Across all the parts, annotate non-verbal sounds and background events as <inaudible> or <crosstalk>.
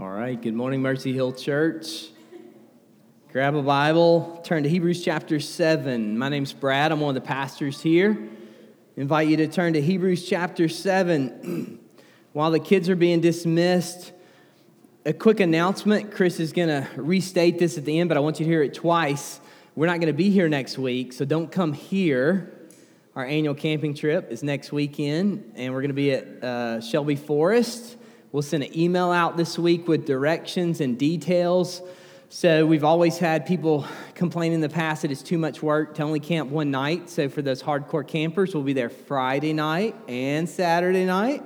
All right, good morning, Mercy Hill Church. Grab a Bible, turn to Hebrews chapter 7. My name's Brad, I'm one of the pastors here. invite you to turn to Hebrews chapter 7. <clears throat> While the kids are being dismissed, a quick announcement. Chris is going to restate this at the end, but I want you to hear it twice. We're not going to be here next week, so don't come here. Our annual camping trip is next weekend, and we're going to be at uh, Shelby Forest. We'll send an email out this week with directions and details. So, we've always had people complain in the past that it's too much work to only camp one night. So, for those hardcore campers, we'll be there Friday night and Saturday night.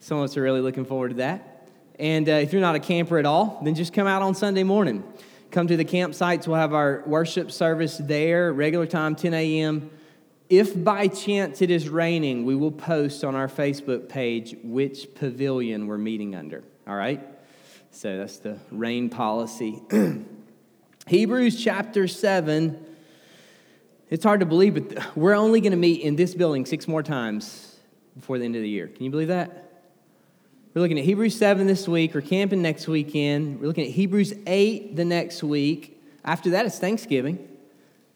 Some of us are really looking forward to that. And uh, if you're not a camper at all, then just come out on Sunday morning. Come to the campsites. We'll have our worship service there, regular time, 10 a.m. If by chance it is raining, we will post on our Facebook page which pavilion we're meeting under. All right? So that's the rain policy. <clears throat> Hebrews chapter 7. It's hard to believe, but we're only going to meet in this building six more times before the end of the year. Can you believe that? We're looking at Hebrews 7 this week. We're camping next weekend. We're looking at Hebrews 8 the next week. After that, it's Thanksgiving.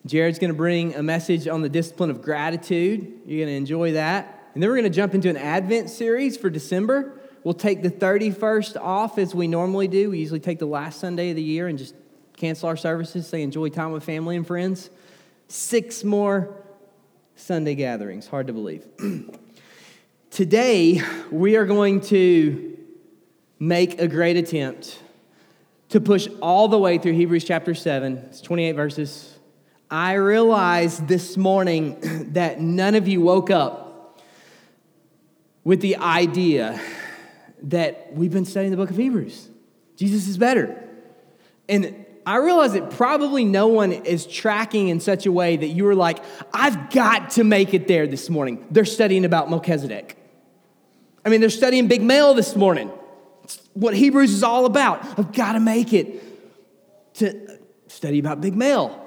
Jared's going to bring a message on the discipline of gratitude. You're going to enjoy that. And then we're going to jump into an Advent series for December. We'll take the 31st off as we normally do. We usually take the last Sunday of the year and just cancel our services, say enjoy time with family and friends. Six more Sunday gatherings. Hard to believe. <clears throat> Today, we are going to make a great attempt to push all the way through Hebrews chapter 7. It's 28 verses I realized this morning <clears throat> that none of you woke up with the idea that we've been studying the book of Hebrews. Jesus is better. And I realize that probably no one is tracking in such a way that you were like, I've got to make it there this morning. They're studying about Melchizedek. I mean, they're studying Big Mel this morning. It's what Hebrews is all about. I've got to make it to study about Big Mel.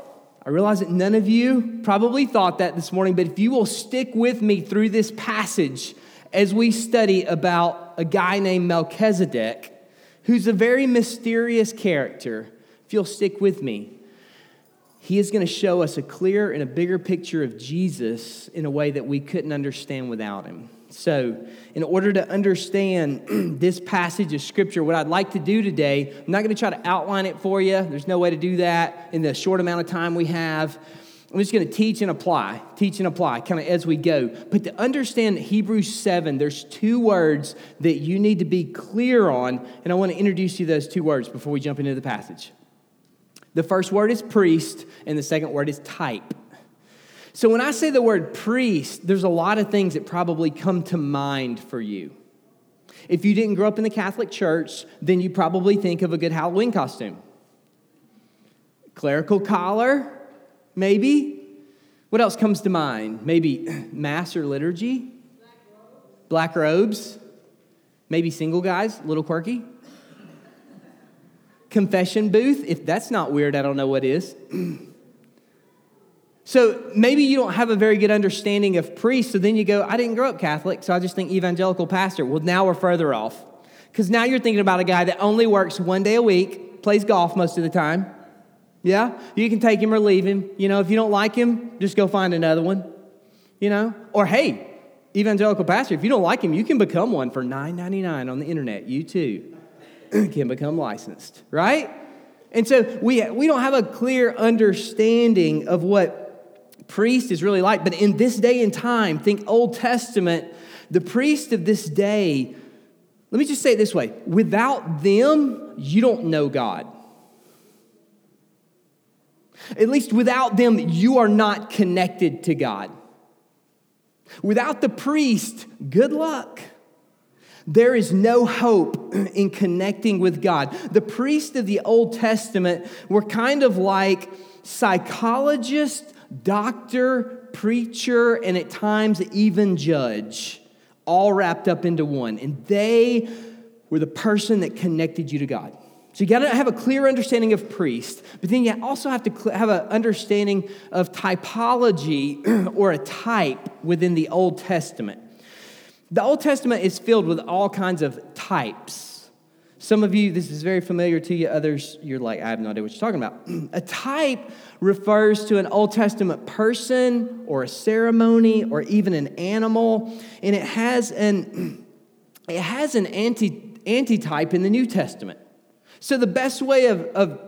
I realize that none of you probably thought that this morning, but if you will stick with me through this passage as we study about a guy named Melchizedek, who's a very mysterious character, if you'll stick with me, he is going to show us a clear and a bigger picture of Jesus in a way that we couldn't understand without him. So, in order to understand <clears throat> this passage of scripture, what I'd like to do today, I'm not going to try to outline it for you. There's no way to do that in the short amount of time we have. I'm just going to teach and apply, teach and apply kind of as we go. But to understand Hebrews 7, there's two words that you need to be clear on, and I want to introduce you those two words before we jump into the passage. The first word is priest, and the second word is type. So when I say the word priest, there's a lot of things that probably come to mind for you. If you didn't grow up in the Catholic Church, then you probably think of a good Halloween costume. Clerical collar, maybe. What else comes to mind? Maybe <clears throat> Mass or liturgy? Black robes. Black robes. Maybe single guys, little quirky. Confession booth. If that's not weird, I don't know what is. <clears throat> So maybe you don't have a very good understanding of priests, so then you go, I didn't grow up Catholic, so I just think evangelical pastor. Well, now we're further off. Because now you're thinking about a guy that only works one day a week, plays golf most of the time. Yeah? You can take him or leave him. You know, if you don't like him, just go find another one. You know? Or hey, evangelical pastor, if you don't like him, you can become one for $9.99 on the internet. You too <clears throat> can become licensed, right? And so we, we don't have a clear understanding of what priest is really like. But in this day and time, think Old Testament, the priest of this day, let me just say it this way without them, you don't know God. At least without them, you are not connected to God. Without the priest, good luck. There is no hope <clears throat> in connecting with God. The priests of the Old Testament were kind of like psychologists doctor, preacher, and at times even judge, all wrapped up into one. And they were the person that connected you to God. So you got to have a clear understanding of priest, but then you also have to have an understanding of typology <clears throat> or a type within the Old Testament. The Old Testament is filled with all kinds of types. Some of you, this is very familiar to you. Others, you're like, I have no idea what you're talking about. <clears throat> a type refers to an Old Testament person or a ceremony or even an animal, and it has an, <clears throat> it has an anti, antitype in the New Testament. So the best way of, of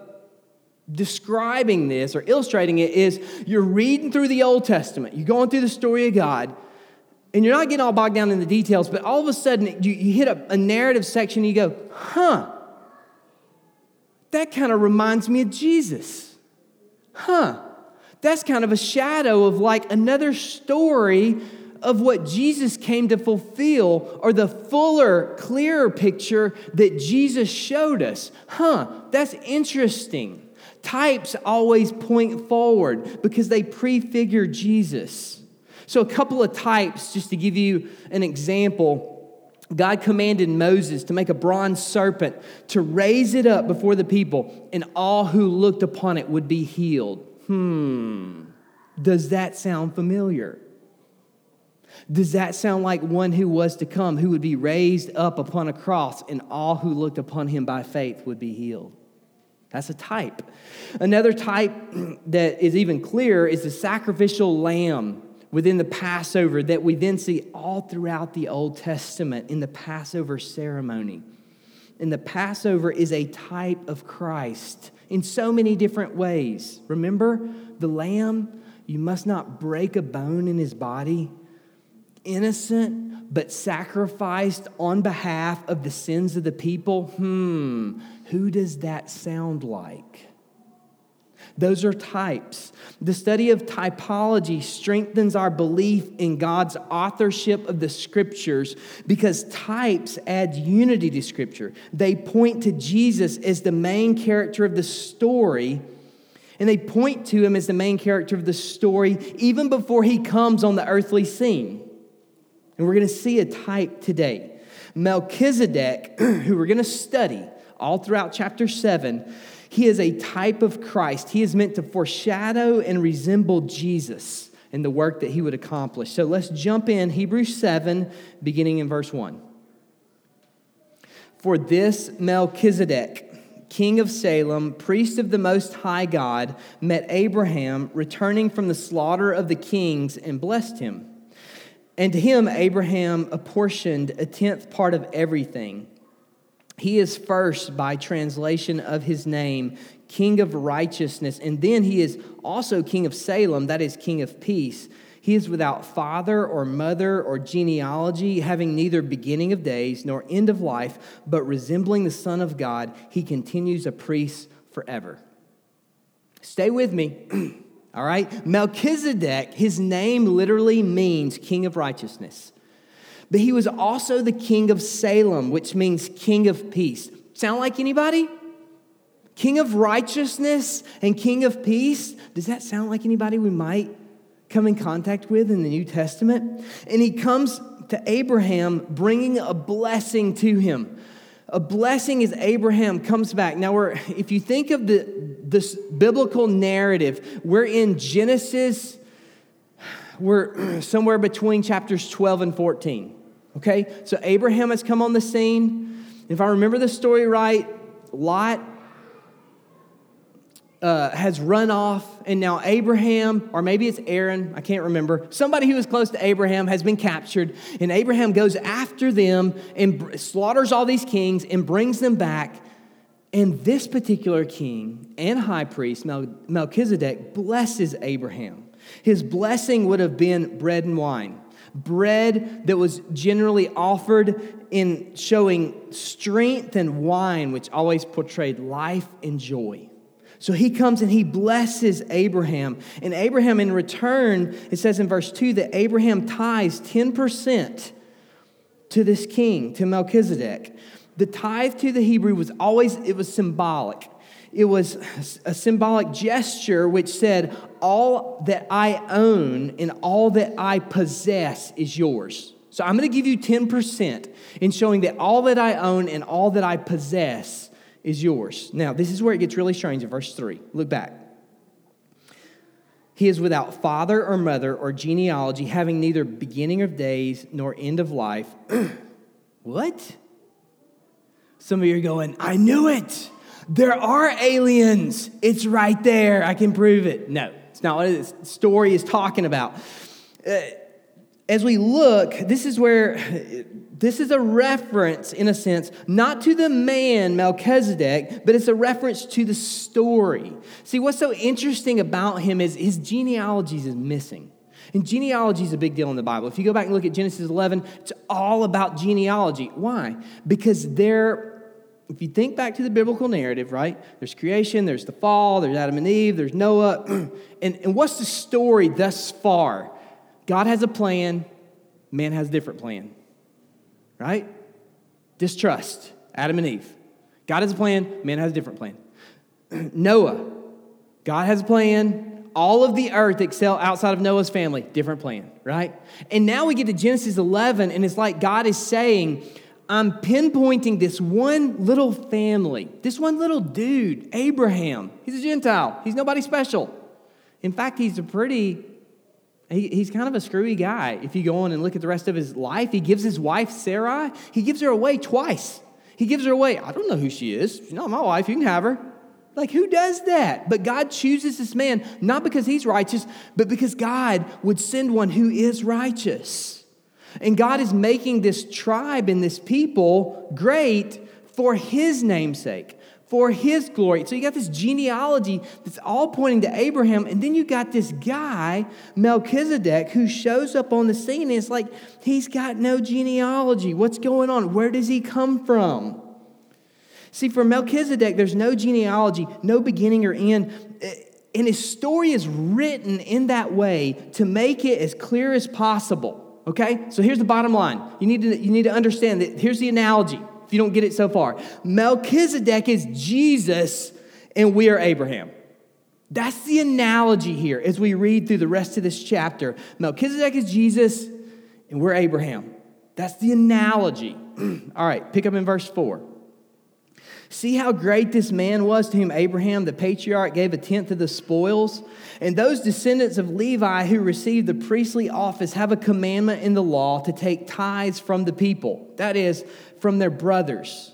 describing this or illustrating it is you're reading through the Old Testament, you're going through the story of God, and you're not getting all bogged down in the details, but all of a sudden you, you hit a, a narrative section and you go, huh, that kind of reminds me of Jesus. Huh, that's kind of a shadow of like another story of what Jesus came to fulfill or the fuller, clearer picture that Jesus showed us. Huh, that's interesting. Types always point forward because they prefigure Jesus. So, a couple of types, just to give you an example. God commanded Moses to make a bronze serpent, to raise it up before the people, and all who looked upon it would be healed. Hmm, does that sound familiar? Does that sound like one who was to come, who would be raised up upon a cross, and all who looked upon him by faith would be healed? That's a type. Another type <clears throat> that is even clearer is the sacrificial lamb within the Passover that we then see all throughout the Old Testament in the Passover ceremony. And the Passover is a type of Christ in so many different ways. Remember, the lamb, you must not break a bone in his body. Innocent, but sacrificed on behalf of the sins of the people. Hmm, who does that sound like? Those are types. The study of typology strengthens our belief in God's authorship of the scriptures because types add unity to scripture. They point to Jesus as the main character of the story, and they point to him as the main character of the story even before he comes on the earthly scene. And we're going to see a type today. Melchizedek, <clears throat> who we're going to study all throughout chapter 7, he is a type of Christ. He is meant to foreshadow and resemble Jesus in the work that he would accomplish. So let's jump in Hebrews 7, beginning in verse 1. For this Melchizedek, king of Salem, priest of the Most High God, met Abraham returning from the slaughter of the kings and blessed him. And to him, Abraham apportioned a tenth part of everything. He is first, by translation of his name, King of righteousness, and then he is also King of Salem, that is, King of peace. He is without father or mother or genealogy, having neither beginning of days nor end of life, but resembling the Son of God, he continues a priest forever. Stay with me, <clears throat> all right? Melchizedek, his name literally means King of righteousness. But he was also the king of Salem, which means king of peace. Sound like anybody? King of righteousness and king of peace. Does that sound like anybody we might come in contact with in the New Testament? And he comes to Abraham bringing a blessing to him. A blessing as Abraham comes back. Now, we're, if you think of the, this biblical narrative, we're in Genesis, we're <clears throat> somewhere between chapters 12 and 14. Okay, so Abraham has come on the scene. If I remember the story right, Lot uh, has run off, and now Abraham, or maybe it's Aaron, I can't remember, somebody who was close to Abraham has been captured, and Abraham goes after them and slaughters all these kings and brings them back. And this particular king and high priest, Melchizedek, blesses Abraham. His blessing would have been bread and wine bread that was generally offered in showing strength and wine, which always portrayed life and joy. So he comes and he blesses Abraham. And Abraham, in return, it says in verse 2 that Abraham tithes 10% to this king, to Melchizedek. The tithe to the Hebrew was always, it was symbolic it was a symbolic gesture which said, All that I own and all that I possess is yours. So I'm going to give you 10% in showing that all that I own and all that I possess is yours. Now, this is where it gets really strange in verse 3. Look back. He is without father or mother or genealogy, having neither beginning of days nor end of life. <clears throat> what? Some of you are going, I knew it. There are aliens. It's right there. I can prove it. No, it's not what this story is talking about. Uh, as we look, this is where this is a reference, in a sense, not to the man Melchizedek, but it's a reference to the story. See, what's so interesting about him is his genealogy is missing. And genealogy is a big deal in the Bible. If you go back and look at Genesis 11, it's all about genealogy. Why? Because there, if you think back to the biblical narrative, right? There's creation, there's the fall, there's Adam and Eve, there's Noah. <clears throat> and, and what's the story thus far? God has a plan, man has a different plan, right? Distrust, Adam and Eve. God has a plan, man has a different plan. <clears throat> Noah, God has a plan, all of the earth excel outside of Noah's family. Different plan, right? And now we get to Genesis 11, and it's like God is saying, I'm pinpointing this one little family, this one little dude, Abraham. He's a Gentile, he's nobody special. In fact, he's a pretty, he, he's kind of a screwy guy. If you go on and look at the rest of his life, he gives his wife, Sarai, he gives her away twice. He gives her away. I don't know who she is. She's not my wife. You can have her. Like, who does that? But God chooses this man, not because he's righteous, but because God would send one who is righteous. And God is making this tribe and this people great for his namesake, for his glory. So you got this genealogy that's all pointing to Abraham, and then you got this guy, Melchizedek, who shows up on the scene, and it's like he's got no genealogy. What's going on? Where does he come from? See, for Melchizedek, there's no genealogy, no beginning or end. And his story is written in that way to make it as clear as possible. Okay? So here's the bottom line. You need to, you need to understand that here's the analogy, if you don't get it so far. Melchizedek is Jesus, and we are Abraham. That's the analogy here as we read through the rest of this chapter. Melchizedek is Jesus, and we're Abraham. That's the analogy. <clears throat> All right, pick up in verse 4. See how great this man was to whom Abraham, the patriarch, gave a tenth of the spoils? And those descendants of Levi who received the priestly office have a commandment in the law to take tithes from the people, that is, from their brothers,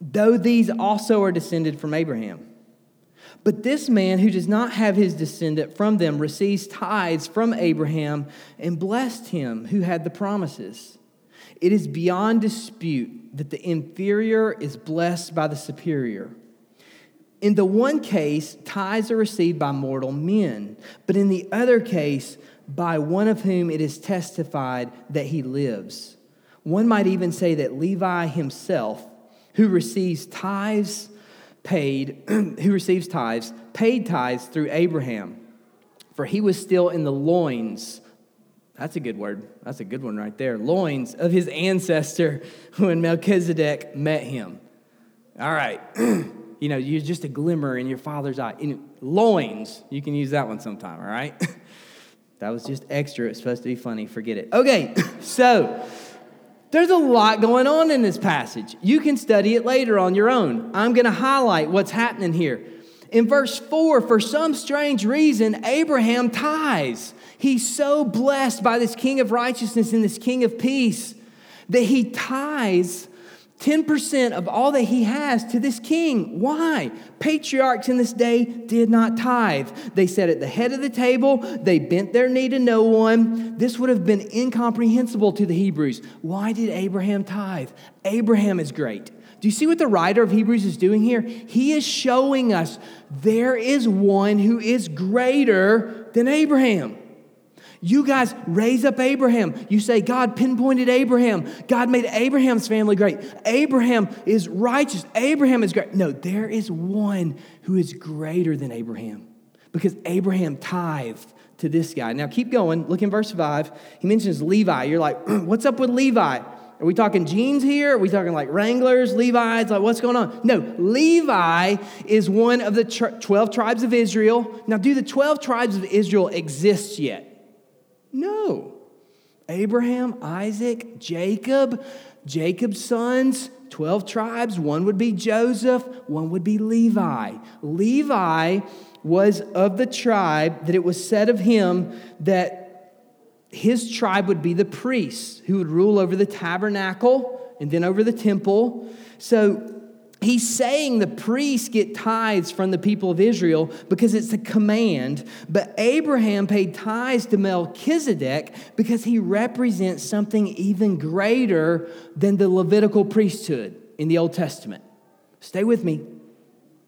though these also are descended from Abraham. But this man who does not have his descendant from them receives tithes from Abraham and blessed him who had the promises. It is beyond dispute that the inferior is blessed by the superior. In the one case, tithes are received by mortal men, but in the other case, by one of whom it is testified that he lives. One might even say that Levi himself, who receives tithes paid, <clears throat> who receives tithes, paid tithes through Abraham, for he was still in the loins that's a good word. That's a good one right there. Loins of his ancestor <laughs> when Melchizedek met him. All right. <clears throat> you know, you're just a glimmer in your father's eye. In loins, you can use that one sometime, all right? <laughs> that was just extra. It's supposed to be funny. Forget it. Okay, <clears throat> so there's a lot going on in this passage. You can study it later on your own. I'm going to highlight what's happening here. In verse 4, for some strange reason, Abraham tithes. He's so blessed by this king of righteousness and this king of peace that he tithes 10% of all that he has to this king. Why? Patriarchs in this day did not tithe. They sat at the head of the table, they bent their knee to no one. This would have been incomprehensible to the Hebrews. Why did Abraham tithe? Abraham is great. Do you see what the writer of Hebrews is doing here? He is showing us there is one who is greater than Abraham. You guys raise up Abraham. You say, God pinpointed Abraham. God made Abraham's family great. Abraham is righteous. Abraham is great. No, there is one who is greater than Abraham because Abraham tithed to this guy. Now keep going. Look in verse 5. He mentions Levi. You're like, <clears throat> what's up with Levi? Are we talking jeans here? Are we talking like Wranglers, Levi's? Like, what's going on? No, Levi is one of the 12 tribes of Israel. Now, do the 12 tribes of Israel exist yet? No. Abraham, Isaac, Jacob, Jacob's sons, 12 tribes. One would be Joseph, one would be Levi. Levi was of the tribe that it was said of him that his tribe would be the priests who would rule over the tabernacle and then over the temple. So he's saying the priests get tithes from the people of Israel because it's a command, but Abraham paid tithes to Melchizedek because he represents something even greater than the Levitical priesthood in the Old Testament. Stay with me.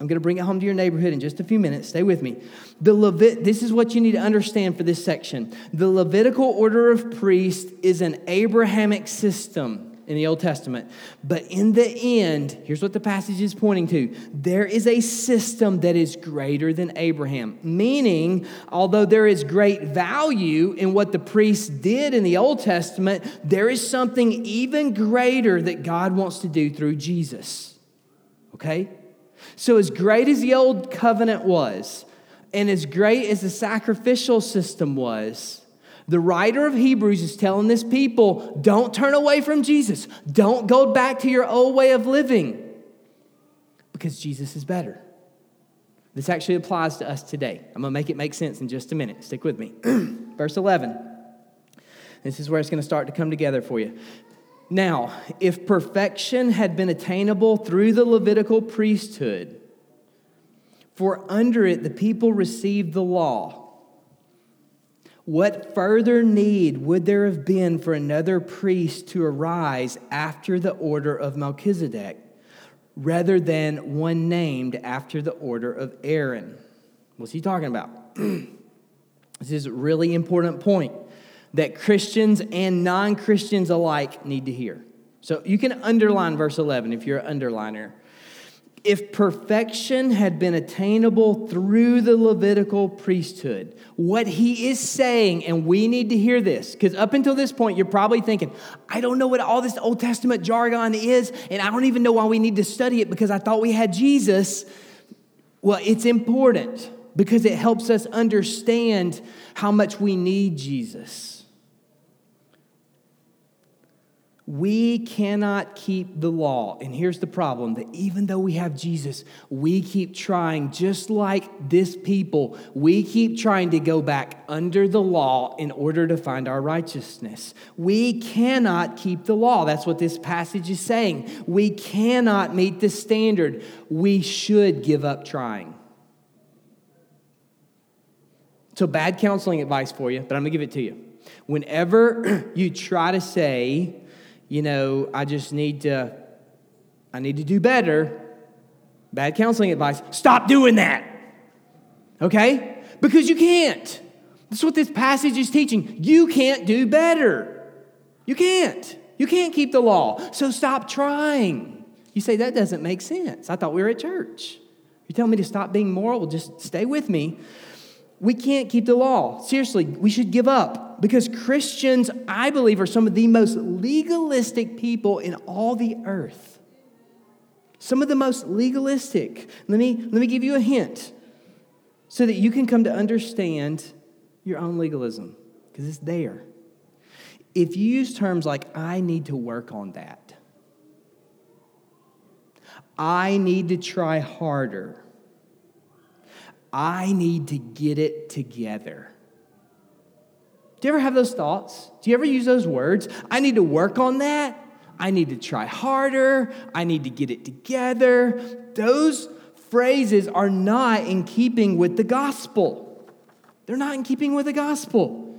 I'm going to bring it home to your neighborhood in just a few minutes. Stay with me. The Levit- this is what you need to understand for this section. The Levitical order of priests is an Abrahamic system in the Old Testament. But in the end, here's what the passage is pointing to there is a system that is greater than Abraham. Meaning, although there is great value in what the priests did in the Old Testament, there is something even greater that God wants to do through Jesus. Okay? So, as great as the Old Covenant was, and as great as the sacrificial system was, the writer of Hebrews is telling this people don't turn away from Jesus. Don't go back to your old way of living because Jesus is better. This actually applies to us today. I'm going to make it make sense in just a minute. Stick with me. <clears throat> Verse 11. This is where it's going to start to come together for you. Now, if perfection had been attainable through the Levitical priesthood, for under it the people received the law what further need would there have been for another priest to arise after the order of Melchizedek rather than one named after the order of Aaron? What's he talking about? <clears throat> this is a really important point that Christians and non Christians alike need to hear. So you can underline verse 11 if you're an underliner if perfection had been attainable through the Levitical priesthood, what he is saying, and we need to hear this, because up until this point, you're probably thinking, I don't know what all this Old Testament jargon is, and I don't even know why we need to study it because I thought we had Jesus. Well, it's important because it helps us understand how much we need Jesus. We cannot keep the law. And here's the problem that even though we have Jesus, we keep trying, just like this people, we keep trying to go back under the law in order to find our righteousness. We cannot keep the law. That's what this passage is saying. We cannot meet the standard. We should give up trying. So, bad counseling advice for you, but I'm gonna give it to you. Whenever <clears throat> you try to say, you know, I just need to, I need to do better. Bad counseling advice. Stop doing that. Okay? Because you can't. That's what this passage is teaching. You can't do better. You can't. You can't keep the law. So stop trying. You say, that doesn't make sense. I thought we were at church. You're telling me to stop being moral? Just stay with me. We can't keep the law. Seriously, we should give up because Christians, I believe, are some of the most legalistic people in all the earth. Some of the most legalistic. Let me, let me give you a hint so that you can come to understand your own legalism because it's there. If you use terms like, I need to work on that, I need to try harder, I need to get it together. Do you ever have those thoughts? Do you ever use those words? I need to work on that. I need to try harder. I need to get it together. Those phrases are not in keeping with the gospel. They're not in keeping with the gospel.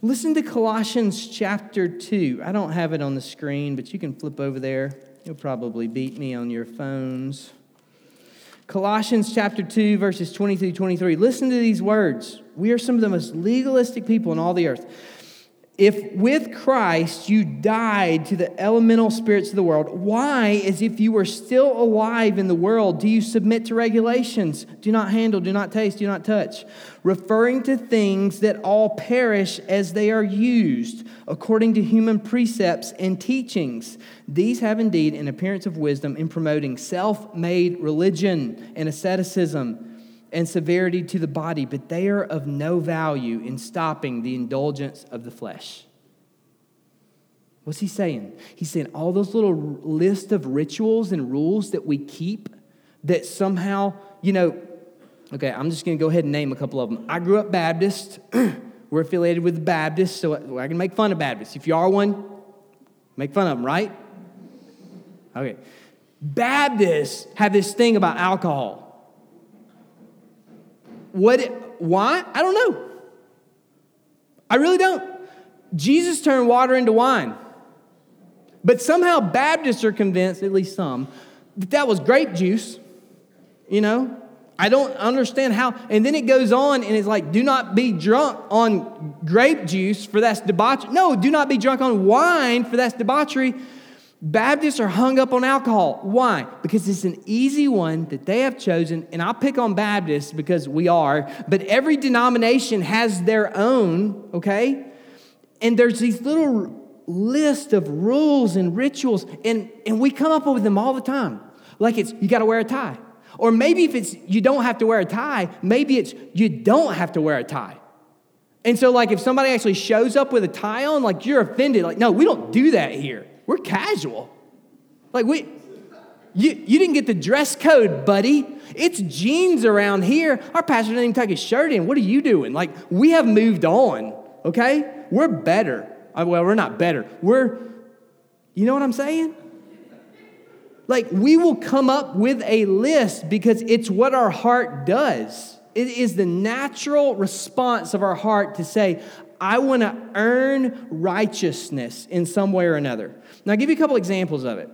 Listen to Colossians chapter 2. I don't have it on the screen, but you can flip over there. You'll probably beat me on your phones. Colossians chapter 2, verses 20 through 23. Listen to these words. We are some of the most legalistic people in all the earth. If with Christ you died to the elemental spirits of the world, why, as if you were still alive in the world, do you submit to regulations? Do not handle, do not taste, do not touch, referring to things that all perish as they are used, according to human precepts and teachings. These have indeed an appearance of wisdom in promoting self made religion and asceticism and severity to the body, but they are of no value in stopping the indulgence of the flesh. What's he saying? He's saying all those little list of rituals and rules that we keep that somehow, you know, okay, I'm just going to go ahead and name a couple of them. I grew up Baptist. <clears throat> We're affiliated with the Baptists, so I can make fun of Baptists. If you are one, make fun of them, right? Okay. Baptists have this thing about alcohol. What, why? I don't know. I really don't. Jesus turned water into wine. But somehow Baptists are convinced, at least some, that that was grape juice. You know? I don't understand how. And then it goes on and it's like, do not be drunk on grape juice, for that's debauchery. No, do not be drunk on wine, for that's debauchery. Baptists are hung up on alcohol. Why? Because it's an easy one that they have chosen, and I'll pick on Baptists because we are, but every denomination has their own, okay? And there's these little list of rules and rituals, and, and we come up with them all the time. Like it's, you gotta wear a tie. Or maybe if it's, you don't have to wear a tie, maybe it's, you don't have to wear a tie. And so, like, if somebody actually shows up with a tie on, like, you're offended. Like, no, we don't do that here. We're casual. Like, we, you, you didn't get the dress code, buddy. It's jeans around here. Our pastor didn't even tuck his shirt in. What are you doing? Like, we have moved on, okay? We're better. Uh, well, we're not better. We're, you know what I'm saying? Like, we will come up with a list because it's what our heart does. It is the natural response of our heart to say, I want to earn righteousness in some way or another. Now, I'll give you a couple examples of it.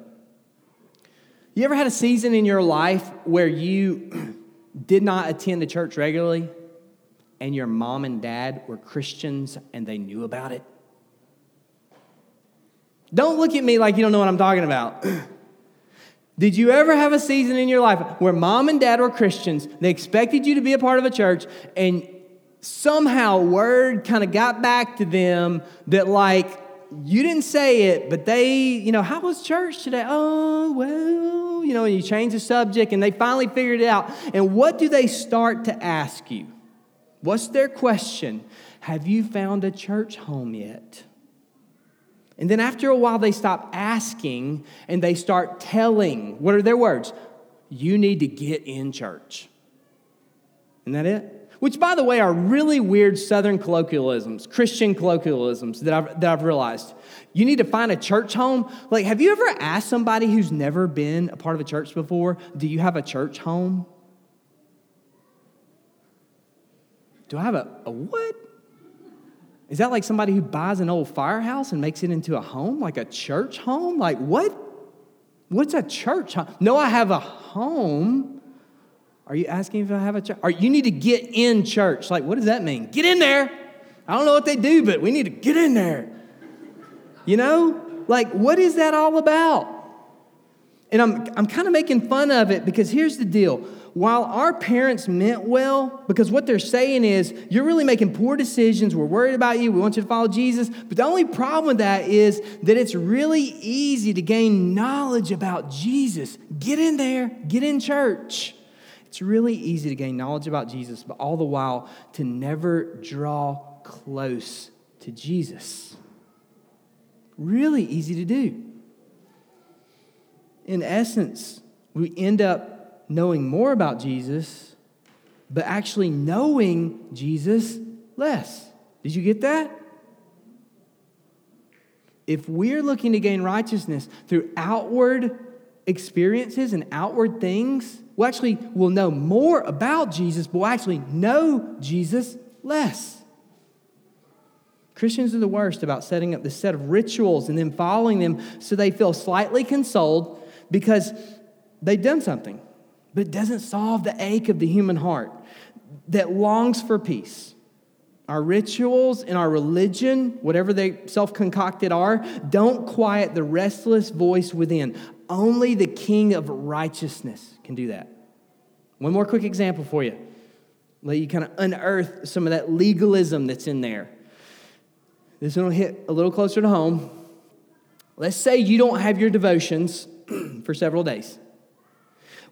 You ever had a season in your life where you <clears throat> did not attend the church regularly and your mom and dad were Christians and they knew about it? Don't look at me like you don't know what I'm talking about. <clears throat> Did you ever have a season in your life where mom and dad were Christians, they expected you to be a part of a church, and somehow word kind of got back to them that, like, you didn't say it, but they, you know, how was church today? Oh, well, you know, and you change the subject, and they finally figured it out. And what do they start to ask you? What's their question? Have you found a church home yet? And then after a while, they stop asking and they start telling. What are their words? You need to get in church. Isn't that it? Which, by the way, are really weird Southern colloquialisms, Christian colloquialisms that I've, that I've realized. You need to find a church home. Like, have you ever asked somebody who's never been a part of a church before, do you have a church home? Do I have a, a what? Is that like somebody who buys an old firehouse and makes it into a home, like a church home? Like what? What's a church home? No, I have a home. Are you asking if I have a church? Or you need to get in church. Like, what does that mean? Get in there. I don't know what they do, but we need to get in there. You know? Like, what is that all about? And I'm, I'm kind of making fun of it because here's the deal while our parents meant well, because what they're saying is, you're really making poor decisions, we're worried about you, we want you to follow Jesus. But the only problem with that is that it's really easy to gain knowledge about Jesus. Get in there, get in church. It's really easy to gain knowledge about Jesus, but all the while to never draw close to Jesus. Really easy to do. In essence, we end up knowing more about Jesus, but actually knowing Jesus less. Did you get that? If we're looking to gain righteousness through outward experiences and outward things, we actually will know more about Jesus, but we'll actually know Jesus less. Christians are the worst about setting up this set of rituals and then following them so they feel slightly consoled because they've done something but it doesn't solve the ache of the human heart that longs for peace. Our rituals and our religion, whatever they self concocted are, don't quiet the restless voice within. Only the King of righteousness can do that. One more quick example for you. Let you kind of unearth some of that legalism that's in there. This one will hit a little closer to home. Let's say you don't have your devotions <clears throat> for several days.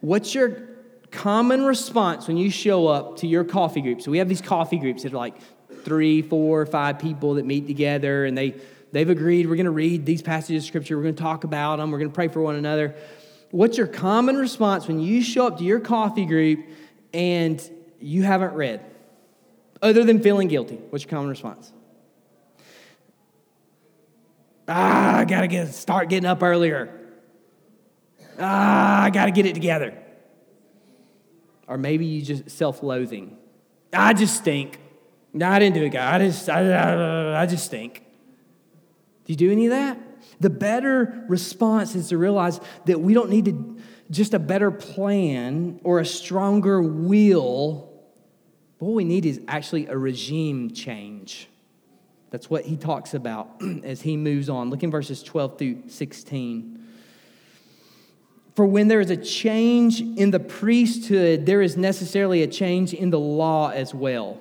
What's your common response when you show up to your coffee group? So we have these coffee groups that are like three, four, five people that meet together and they, they've agreed we're going to read these passages of scripture, we're going to talk about them, we're going to pray for one another. What's your common response when you show up to your coffee group and you haven't read? Other than feeling guilty, what's your common response? Ah, I gotta get start getting up earlier. ah, I got to get it together. Or maybe you just self loathing. I just stink. No, I didn't do it, God. I just, I, I, I just stink. Do you do any of that? The better response is to realize that we don't need to just a better plan or a stronger will. But what we need is actually a regime change. That's what he talks about <clears throat> as he moves on. Look in verses 12 through 16. For when there is a change in the priesthood, there is necessarily a change in the law as well.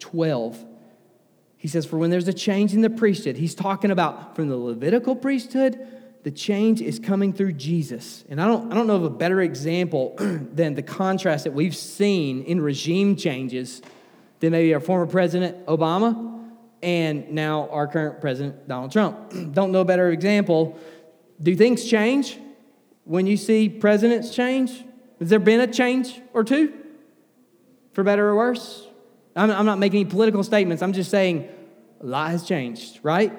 12. He says, For when there's a change in the priesthood, he's talking about from the Levitical priesthood, the change is coming through Jesus. And I don't, I don't know of a better example <clears throat> than the contrast that we've seen in regime changes than maybe our former president, Obama, and now our current president, Donald Trump. <clears throat> don't know a better example. Do things change when you see presidents change? Has there been a change or two? For better or worse? I'm, I'm not making any political statements. I'm just saying a lot has changed, right?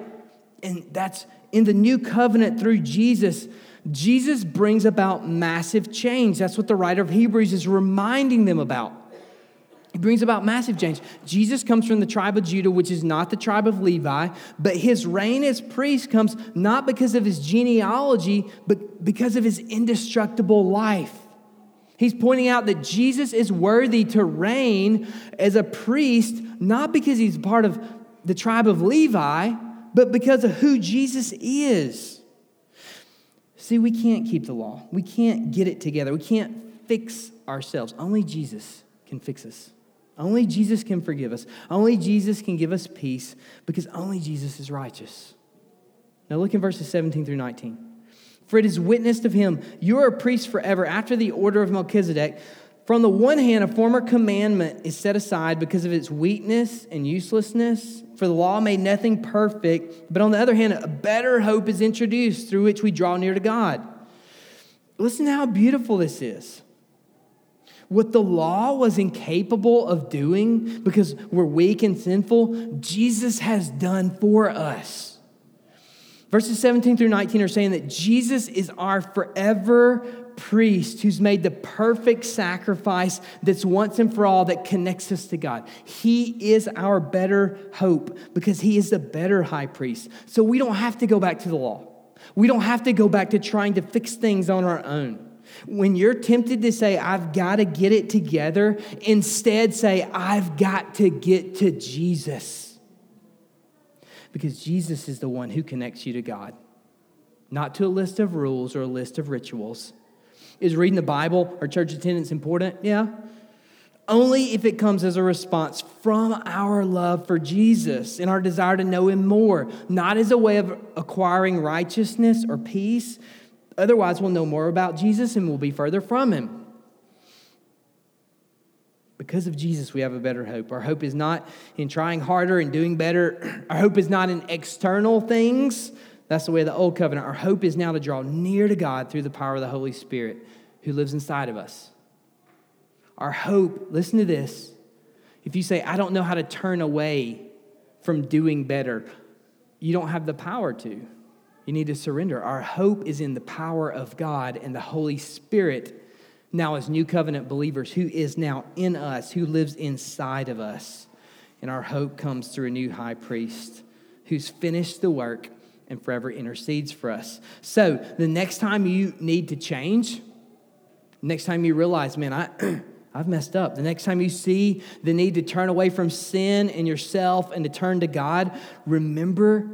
And that's in the new covenant through Jesus. Jesus brings about massive change. That's what the writer of Hebrews is reminding them about. He brings about massive change. Jesus comes from the tribe of Judah, which is not the tribe of Levi, but his reign as priest comes not because of his genealogy, but because of his indestructible life. He's pointing out that Jesus is worthy to reign as a priest, not because he's part of the tribe of Levi, but because of who Jesus is. See, we can't keep the law. We can't get it together. We can't fix ourselves. Only Jesus can fix us. Only Jesus can forgive us. Only Jesus can give us peace because only Jesus is righteous. Now look in verses 17 through 19. For it is witnessed of him, you are a priest forever after the order of Melchizedek. From the one hand, a former commandment is set aside because of its weakness and uselessness, for the law made nothing perfect. But on the other hand, a better hope is introduced through which we draw near to God. Listen to how beautiful this is. What the law was incapable of doing because we're weak and sinful, Jesus has done for us. Verses 17 through 19 are saying that Jesus is our forever priest who's made the perfect sacrifice that's once and for all that connects us to God. He is our better hope because he is the better high priest. So we don't have to go back to the law. We don't have to go back to trying to fix things on our own. When you're tempted to say, I've got to get it together, instead say, I've got to get to Jesus because Jesus is the one who connects you to God, not to a list of rules or a list of rituals. Is reading the Bible or church attendance important? Yeah. Only if it comes as a response from our love for Jesus and our desire to know Him more, not as a way of acquiring righteousness or peace. Otherwise, we'll know more about Jesus and we'll be further from Him. Because of Jesus, we have a better hope. Our hope is not in trying harder and doing better. <clears throat> Our hope is not in external things. That's the way of the old covenant. Our hope is now to draw near to God through the power of the Holy Spirit who lives inside of us. Our hope, listen to this. If you say, I don't know how to turn away from doing better, you don't have the power to. You need to surrender. Our hope is in the power of God and the Holy Spirit now as new covenant believers, who is now in us, who lives inside of us. And our hope comes through a new high priest who's finished the work and forever intercedes for us. So the next time you need to change, next time you realize, man, I. <clears throat> I've messed up. The next time you see the need to turn away from sin and yourself and to turn to God, remember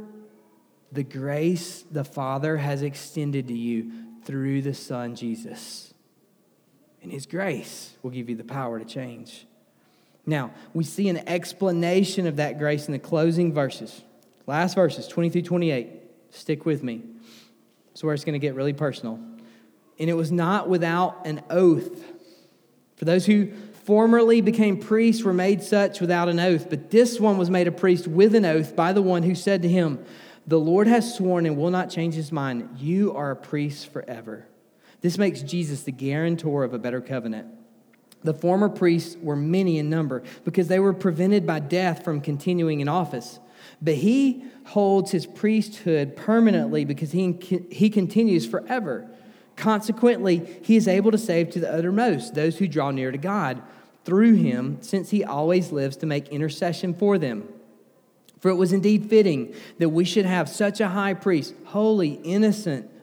the grace the Father has extended to you through the Son, Jesus and His grace will give you the power to change. Now, we see an explanation of that grace in the closing verses. Last verses, 20 through 28. Stick with me. That's where it's going to get really personal. And it was not without an oath. For those who formerly became priests were made such without an oath, but this one was made a priest with an oath by the one who said to him, The Lord has sworn and will not change his mind. You are a priest forever. This makes Jesus the guarantor of a better covenant. The former priests were many in number because they were prevented by death from continuing in office. But he holds his priesthood permanently because he, he continues forever. Consequently, he is able to save to the uttermost those who draw near to God through him, since he always lives to make intercession for them. For it was indeed fitting that we should have such a high priest, holy, innocent,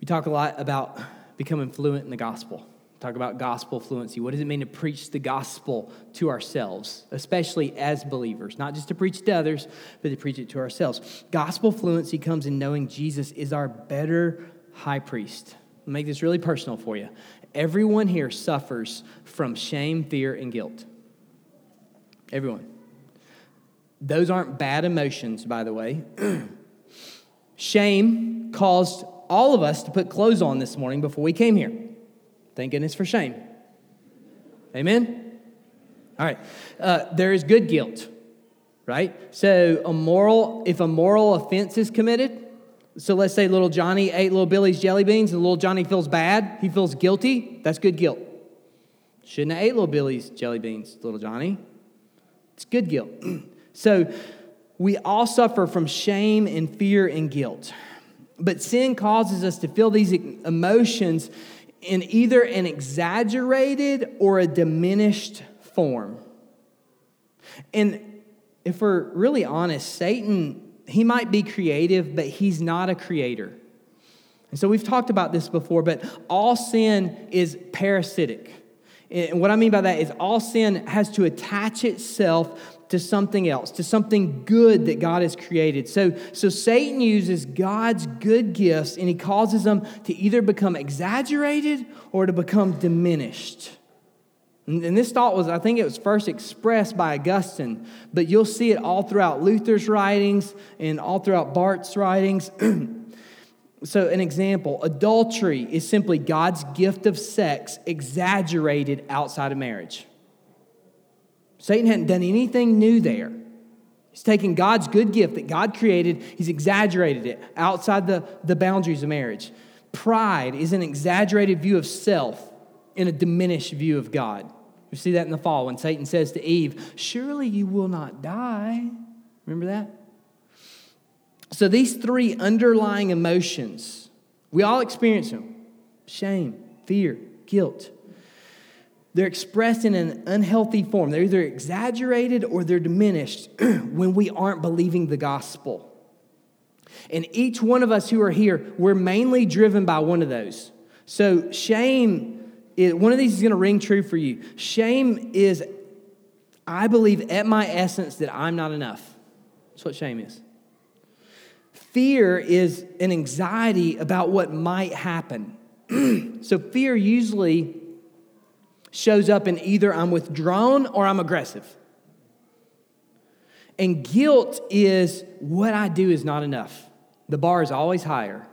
we talk a lot about becoming fluent in the gospel. Talk about gospel fluency. What does it mean to preach the gospel to ourselves, especially as believers? Not just to preach to others, but to preach it to ourselves. Gospel fluency comes in knowing Jesus is our better high priest. I'll make this really personal for you. Everyone here suffers from shame, fear, and guilt. Everyone. Those aren't bad emotions, by the way. <clears throat> shame caused all of us to put clothes on this morning before we came here. Thank goodness for shame. Amen? All right. Uh, there is good guilt, right? So, a moral, if a moral offense is committed, so let's say little Johnny ate little Billy's jelly beans and little Johnny feels bad, he feels guilty, that's good guilt. Shouldn't have ate little Billy's jelly beans, little Johnny. It's good guilt. <clears throat> so, we all suffer from shame and fear and guilt. But sin causes us to feel these emotions in either an exaggerated or a diminished form. And if we're really honest, Satan, he might be creative, but he's not a creator. And so we've talked about this before, but all sin is parasitic. And what I mean by that is all sin has to attach itself to something else, to something good that God has created. So, so Satan uses God's good gifts and he causes them to either become exaggerated or to become diminished. And, and this thought was, I think it was first expressed by Augustine, but you'll see it all throughout Luther's writings and all throughout Barth's writings. <clears throat> so, an example adultery is simply God's gift of sex exaggerated outside of marriage. Satan hadn't done anything new there. He's taken God's good gift that God created, he's exaggerated it outside the, the boundaries of marriage. Pride is an exaggerated view of self in a diminished view of God. You see that in the fall when Satan says to Eve, Surely you will not die. Remember that? So these three underlying emotions, we all experience them shame, fear, guilt. They're expressed in an unhealthy form. They're either exaggerated or they're diminished <clears throat> when we aren't believing the gospel. And each one of us who are here, we're mainly driven by one of those. So, shame, is, one of these is going to ring true for you. Shame is, I believe, at my essence, that I'm not enough. That's what shame is. Fear is an anxiety about what might happen. <clears throat> so, fear usually shows up in either I'm withdrawn or I'm aggressive. And guilt is what I do is not enough. The bar is always higher.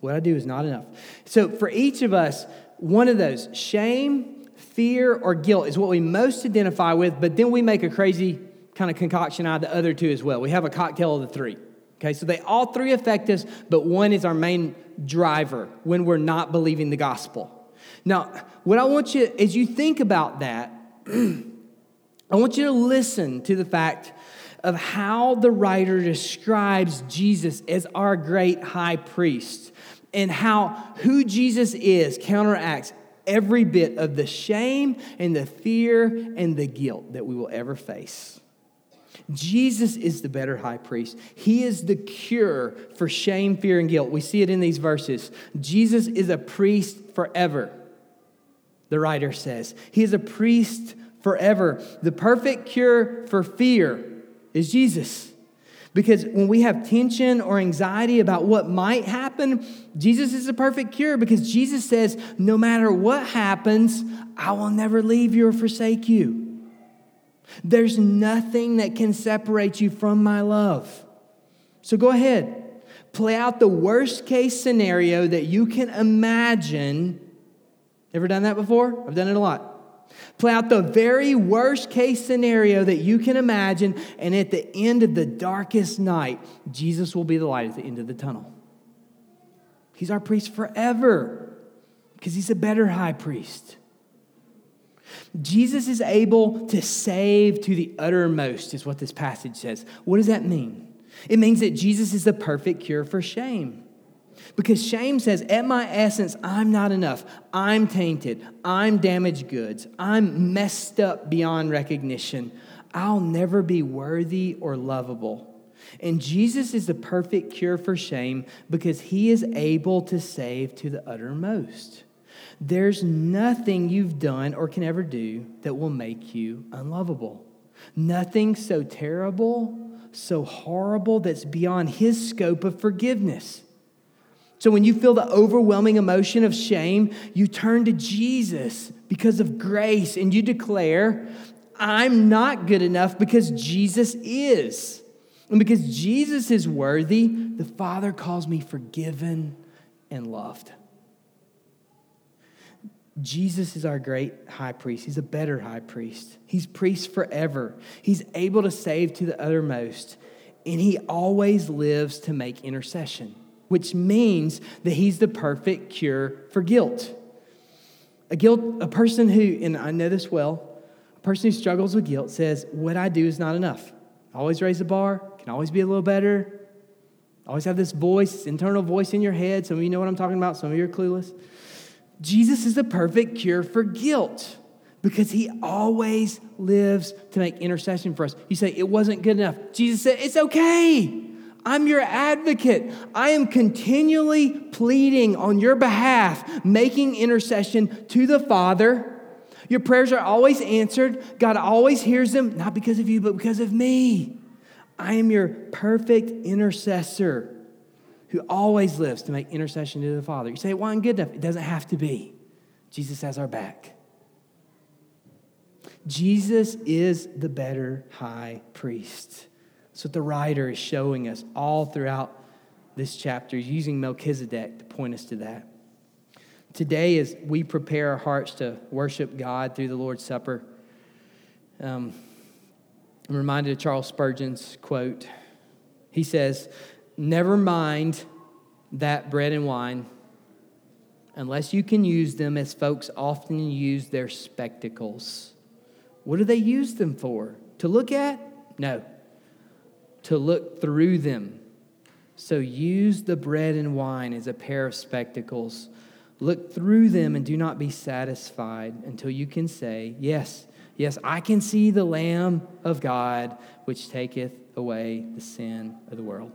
What I do is not enough. So for each of us, one of those, shame, fear, or guilt, is what we most identify with, but then we make a crazy kind of concoction out of the other two as well. We have a cocktail of the three. Okay, so they all three affect us, but one is our main driver when we're not believing the gospel. Now, what I want you, as you think about that, <clears throat> I want you to listen to the fact of how the writer describes Jesus as our great high priest and how who Jesus is counteracts every bit of the shame and the fear and the guilt that we will ever face. Jesus is the better high priest. He is the cure for shame, fear, and guilt. We see it in these verses. Jesus is a priest forever, the writer says. He is a priest forever. The perfect cure for fear is Jesus. Because when we have tension or anxiety about what might happen, Jesus is a perfect cure because Jesus says, No matter what happens, I will never leave you or forsake you. There's nothing that can separate you from my love. So go ahead, play out the worst case scenario that you can imagine. Ever done that before? I've done it a lot. Play out the very worst case scenario that you can imagine, and at the end of the darkest night, Jesus will be the light at the end of the tunnel. He's our priest forever because he's a better high priest. Jesus is able to save to the uttermost, is what this passage says. What does that mean? It means that Jesus is the perfect cure for shame. Because shame says, at my essence, I'm not enough. I'm tainted. I'm damaged goods. I'm messed up beyond recognition. I'll never be worthy or lovable. And Jesus is the perfect cure for shame because he is able to save to the uttermost. There's nothing you've done or can ever do that will make you unlovable. Nothing so terrible, so horrible that's beyond his scope of forgiveness. So when you feel the overwhelming emotion of shame, you turn to Jesus because of grace and you declare, I'm not good enough because Jesus is. And because Jesus is worthy, the Father calls me forgiven and loved. Jesus is our great high priest. He's a better high priest. He's priest forever. He's able to save to the uttermost, and he always lives to make intercession, which means that he's the perfect cure for guilt. A guilt, a person who, and I know this well, a person who struggles with guilt says, What I do is not enough. I Always raise the bar, can always be a little better. Always have this voice, internal voice in your head. Some of you know what I'm talking about, some of you are clueless. Jesus is the perfect cure for guilt because he always lives to make intercession for us. You say, it wasn't good enough. Jesus said, it's okay. I'm your advocate. I am continually pleading on your behalf, making intercession to the Father. Your prayers are always answered. God always hears them, not because of you, but because of me. I am your perfect intercessor who always lives to make intercession to the Father. You say, well, I'm good enough. It doesn't have to be. Jesus has our back. Jesus is the better high priest. That's what the writer is showing us all throughout this chapter, using Melchizedek to point us to that. Today, as we prepare our hearts to worship God through the Lord's Supper, um, I'm reminded of Charles Spurgeon's quote. He says, Never mind that bread and wine unless you can use them as folks often use their spectacles. What do they use them for? To look at? No. To look through them. So use the bread and wine as a pair of spectacles. Look through them and do not be satisfied until you can say, Yes, yes, I can see the Lamb of God which taketh away the sin of the world.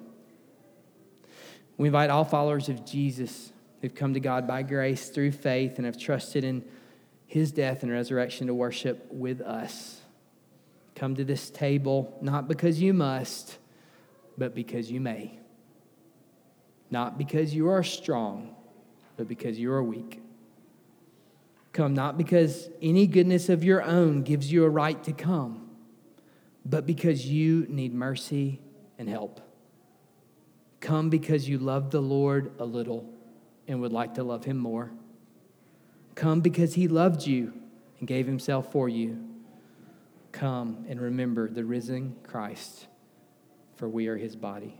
We invite all followers of Jesus who've come to God by grace through faith and have trusted in his death and resurrection to worship with us. Come to this table not because you must, but because you may. Not because you are strong, but because you are weak. Come not because any goodness of your own gives you a right to come, but because you need mercy and help. Come because you love the Lord a little and would like to love him more. Come because he loved you and gave himself for you. Come and remember the risen Christ, for we are his body.